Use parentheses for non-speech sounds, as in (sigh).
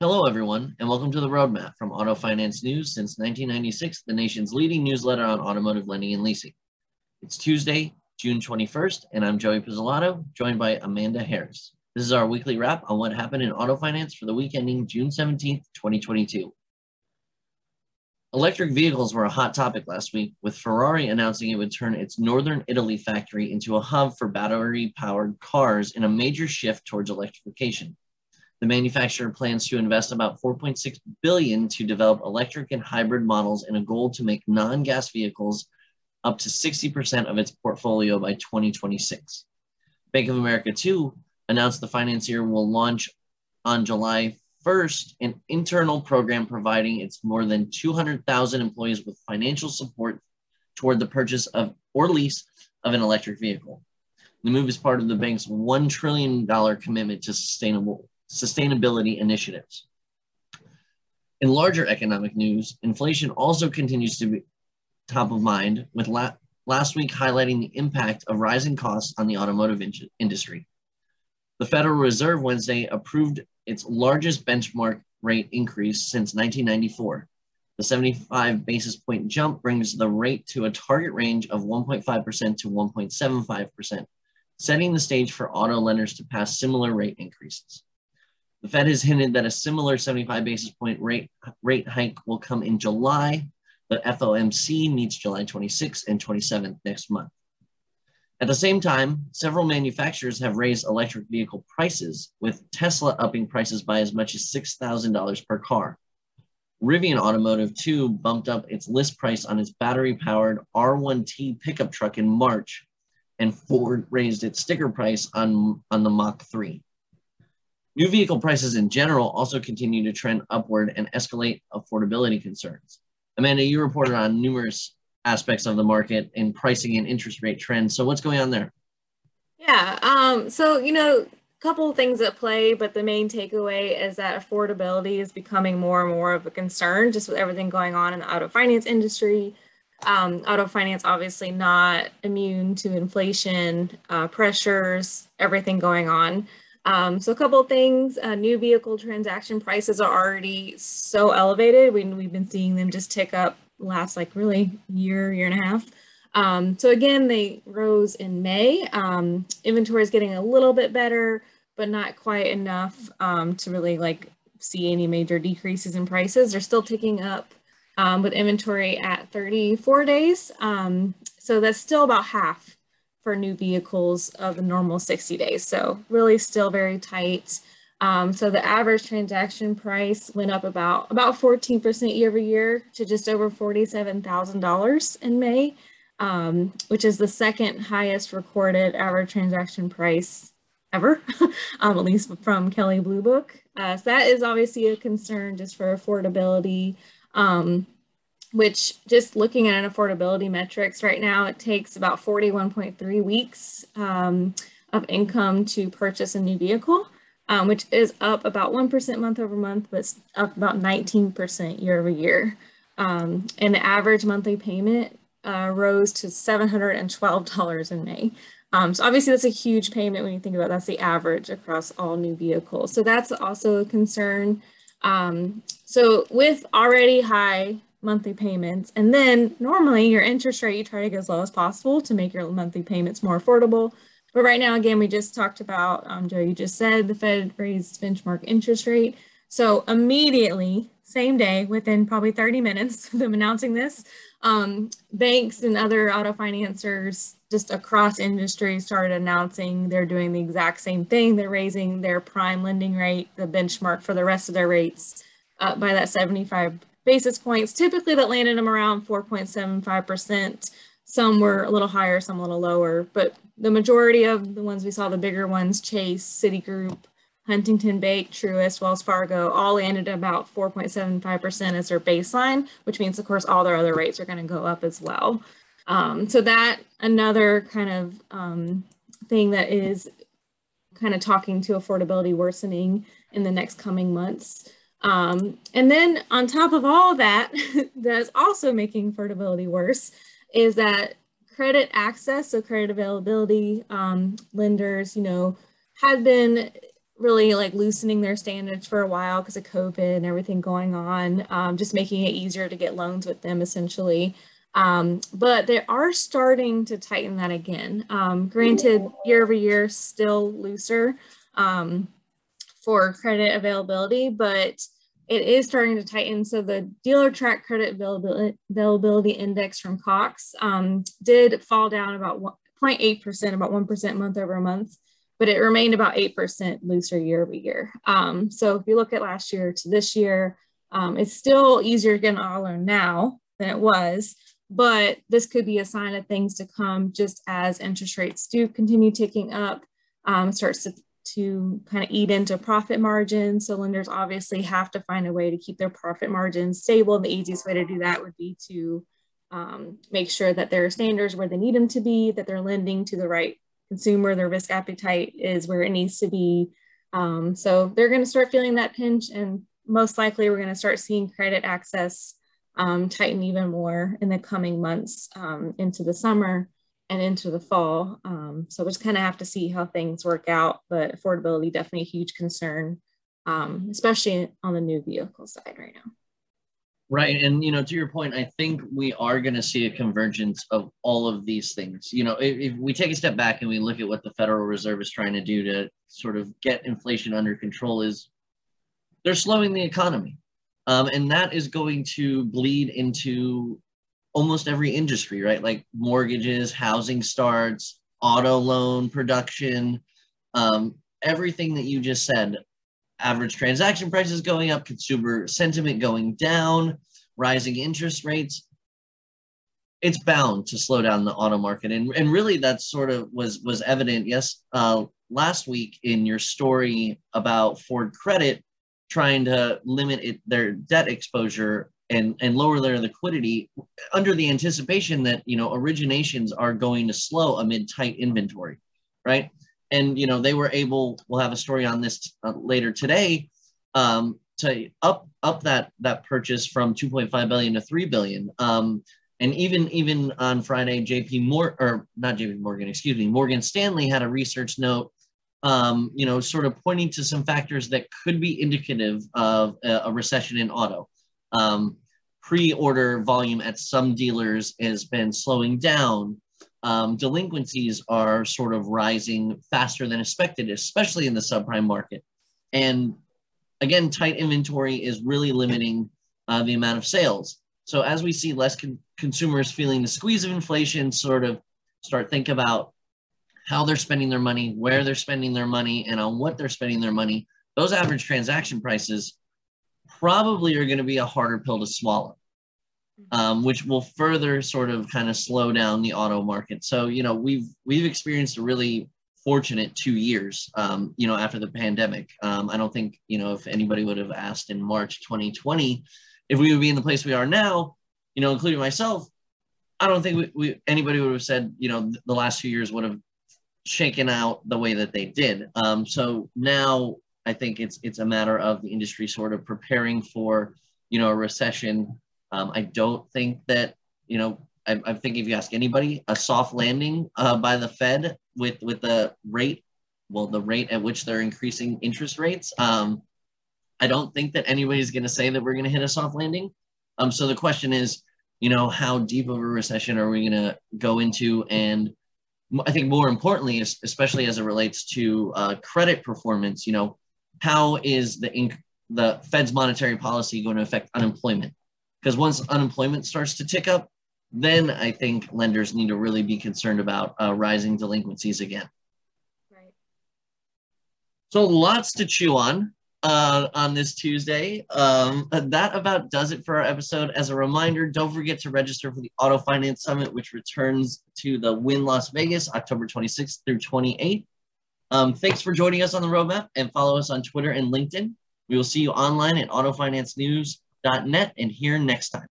Hello, everyone, and welcome to the Roadmap from Auto Finance News since 1996, the nation's leading newsletter on automotive lending and leasing. It's Tuesday, June 21st, and I'm Joey Pizzolato, joined by Amanda Harris. This is our weekly wrap on what happened in auto finance for the week ending June 17th, 2022. Electric vehicles were a hot topic last week, with Ferrari announcing it would turn its Northern Italy factory into a hub for battery powered cars in a major shift towards electrification. The manufacturer plans to invest about 4.6 billion to develop electric and hybrid models in a goal to make non-gas vehicles up to 60% of its portfolio by 2026. Bank of America, too, announced the financier will launch on July 1st an internal program providing its more than 200,000 employees with financial support toward the purchase of or lease of an electric vehicle. The move is part of the bank's $1 trillion commitment to sustainable sustainability initiatives. In larger economic news, inflation also continues to be top of mind, with la last week highlighting the impact of rising costs on the automotive in industry. The Federal Reserve Wednesday approved its largest benchmark rate increase since 1994. The 75 basis point jump brings the rate to a target range of 1.5% to 1.75%, setting the stage for auto lenders to pass similar rate increases. The Fed has hinted that a similar 75 basis point rate, rate hike will come in July. The FOMC meets July 26th and 27th next month. At the same time, several manufacturers have raised electric vehicle prices, with Tesla upping prices by as much as $6,000 per car. Rivian Automotive, too, bumped up its list price on its battery powered R1T pickup truck in March, and Ford raised its sticker price on, on the Mach-E. New vehicle prices in general also continue to trend upward and escalate affordability concerns. Amanda, you reported on numerous aspects of the market in pricing and interest rate trends. So what's going on there? Yeah, um, so you know, a couple things at play, but the main takeaway is that affordability is becoming more and more of a concern, just with everything going on in the auto finance industry. Um, auto finance obviously not immune to inflation uh, pressures, everything going on. Um, so a couple things, uh, new vehicle transaction prices are already so elevated. We, we've been seeing them just tick up last like really year, year and a half. Um, so again, they rose in May. Um, inventory is getting a little bit better, but not quite enough um, to really like see any major decreases in prices. They're still ticking up um, with inventory at 34 days. Um, so that's still about half for new vehicles of the normal 60 days. So really still very tight. Um, so the average transaction price went up about about 14% year over year to just over $47,000 in May, um, which is the second highest recorded average transaction price ever, (laughs) um, at least from Kelley Blue Book. Uh, so that is obviously a concern just for affordability. Um, which just looking at an affordability metrics right now, it takes about 41.3 weeks um, of income to purchase a new vehicle, um, which is up about 1% month over month, but up about 19% year over year. Um, and the average monthly payment uh, rose to $712 in May. Um, so obviously that's a huge payment when you think about it. that's the average across all new vehicles. So that's also a concern. Um, so with already high monthly payments. And then normally your interest rate, you try to get as low as possible to make your monthly payments more affordable. But right now, again, we just talked about, um, Joe, you just said the Fed raised benchmark interest rate. So immediately, same day, within probably 30 minutes of them announcing this, um, banks and other auto financiers just across industry started announcing they're doing the exact same thing. They're raising their prime lending rate, the benchmark for the rest of their rates, by that 75 basis points. Typically that landed them around 4.75%. Some were a little higher, some a little lower, but the majority of the ones we saw, the bigger ones, Chase, Citigroup, Huntington Bank, Truist, Wells Fargo, all landed about 4.75% as their baseline, which means, of course, all their other rates are going to go up as well. Um, so that another kind of um, thing that is kind of talking to affordability worsening in the next coming months. Um, and then on top of all that, (laughs) that's also making affordability worse, is that credit access, so credit availability, um, lenders, you know, had been really like loosening their standards for a while because of COVID and everything going on, um, just making it easier to get loans with them essentially. Um, but they are starting to tighten that again. Um, granted, year over year, still looser um, for credit availability, but it is starting to tighten. So the Dealertrack credit availability, index from Cox um, did fall down about 0.8%, about 1% month over month, but it remained about 8% looser year over year. Um, so if you look at last year to this year, um, it's still easier to get an auto loan now than it was, but this could be a sign of things to come just as interest rates do continue ticking up, um, starts to to kind of eat into profit margins. So lenders obviously have to find a way to keep their profit margins stable. The easiest way to do that would be to um, make sure that their standards where they need them to be, that they're lending to the right consumer, their risk appetite is where it needs to be. Um, so they're going to start feeling that pinch, and most likely we're going to start seeing credit access um, tighten even more in the coming months um, into the summer and into the fall. Um, so we just kind of have to see how things work out, but affordability definitely a huge concern, um, especially on the new vehicle side right now. Right. And, you know, to your point, I think we are going to see a convergence of all of these things. You know, if, if, we take a step back and we look at what the Federal Reserve is trying to do to sort of get inflation under control is they're slowing the economy. Um, and that is going to bleed into almost every industry, right? Like mortgages, housing starts, auto loan production, um, everything that you just said. Average transaction prices going up, consumer sentiment going down, rising interest rates. It's bound to slow down the auto market, and and really that sort of was was evident. Yes, uh, last week in your story about Ford Credit trying to limit it, their debt exposure and and lower their liquidity under the anticipation that you know originations are going to slow amid tight inventory right? And you know they were able we'll have a story on this uh, later today um, to up up that that purchase from 2.5 billion to 3 billion. Um, and even even on friday jp morgan or not jp morgan excuse me morgan stanley had a research note um, you know sort of pointing to some factors that could be indicative of a, a recession in auto um, pre-order volume at some dealers has been slowing down. Um, delinquencies are sort of rising faster than expected, especially in the subprime market. And again, tight inventory is really limiting uh, the amount of sales. So as we see less con consumers feeling the squeeze of inflation, sort of start think about how they're spending their money, where they're spending their money, and on what they're spending their money, those average transaction prices probably are going to be a harder pill to swallow, um, which will further sort of kind of slow down the auto market. So you know we've we've experienced a really fortunate two years, um, you know, after the pandemic. Um, I don't think you know if anybody would have asked in March 2020 if we would be in the place we are now, you know, including myself. I don't think we, we anybody would have said you know the last few years would have shaken out the way that they did. Um, so now I think it's it's a matter of the industry sort of preparing for you know a recession. Um, I don't think that you know I, I, think if you ask anybody, a soft landing uh, by the Fed with with the rate, well, the rate at which they're increasing interest rates. Um, I don't think that anybody's going to say that we're going to hit a soft landing. Um, so the question is, you know, how deep of a recession are we going to go into? And I think more importantly, especially as it relates to uh, credit performance, you know, how is the inc- the Fed's monetary policy going to affect unemployment? Because once unemployment starts to tick up, then I think lenders need to really be concerned about uh, rising delinquencies again. Right. So lots to chew on uh, on this Tuesday. Um, that about does it for our episode. As a reminder, don't forget to register for the Auto Finance Summit, which returns to the Wynn Las Vegas October 26th through 28th. Um, thanks for joining us on the roadmap and follow us on Twitter and LinkedIn. We will see you online at autofinancenews.net and here next time.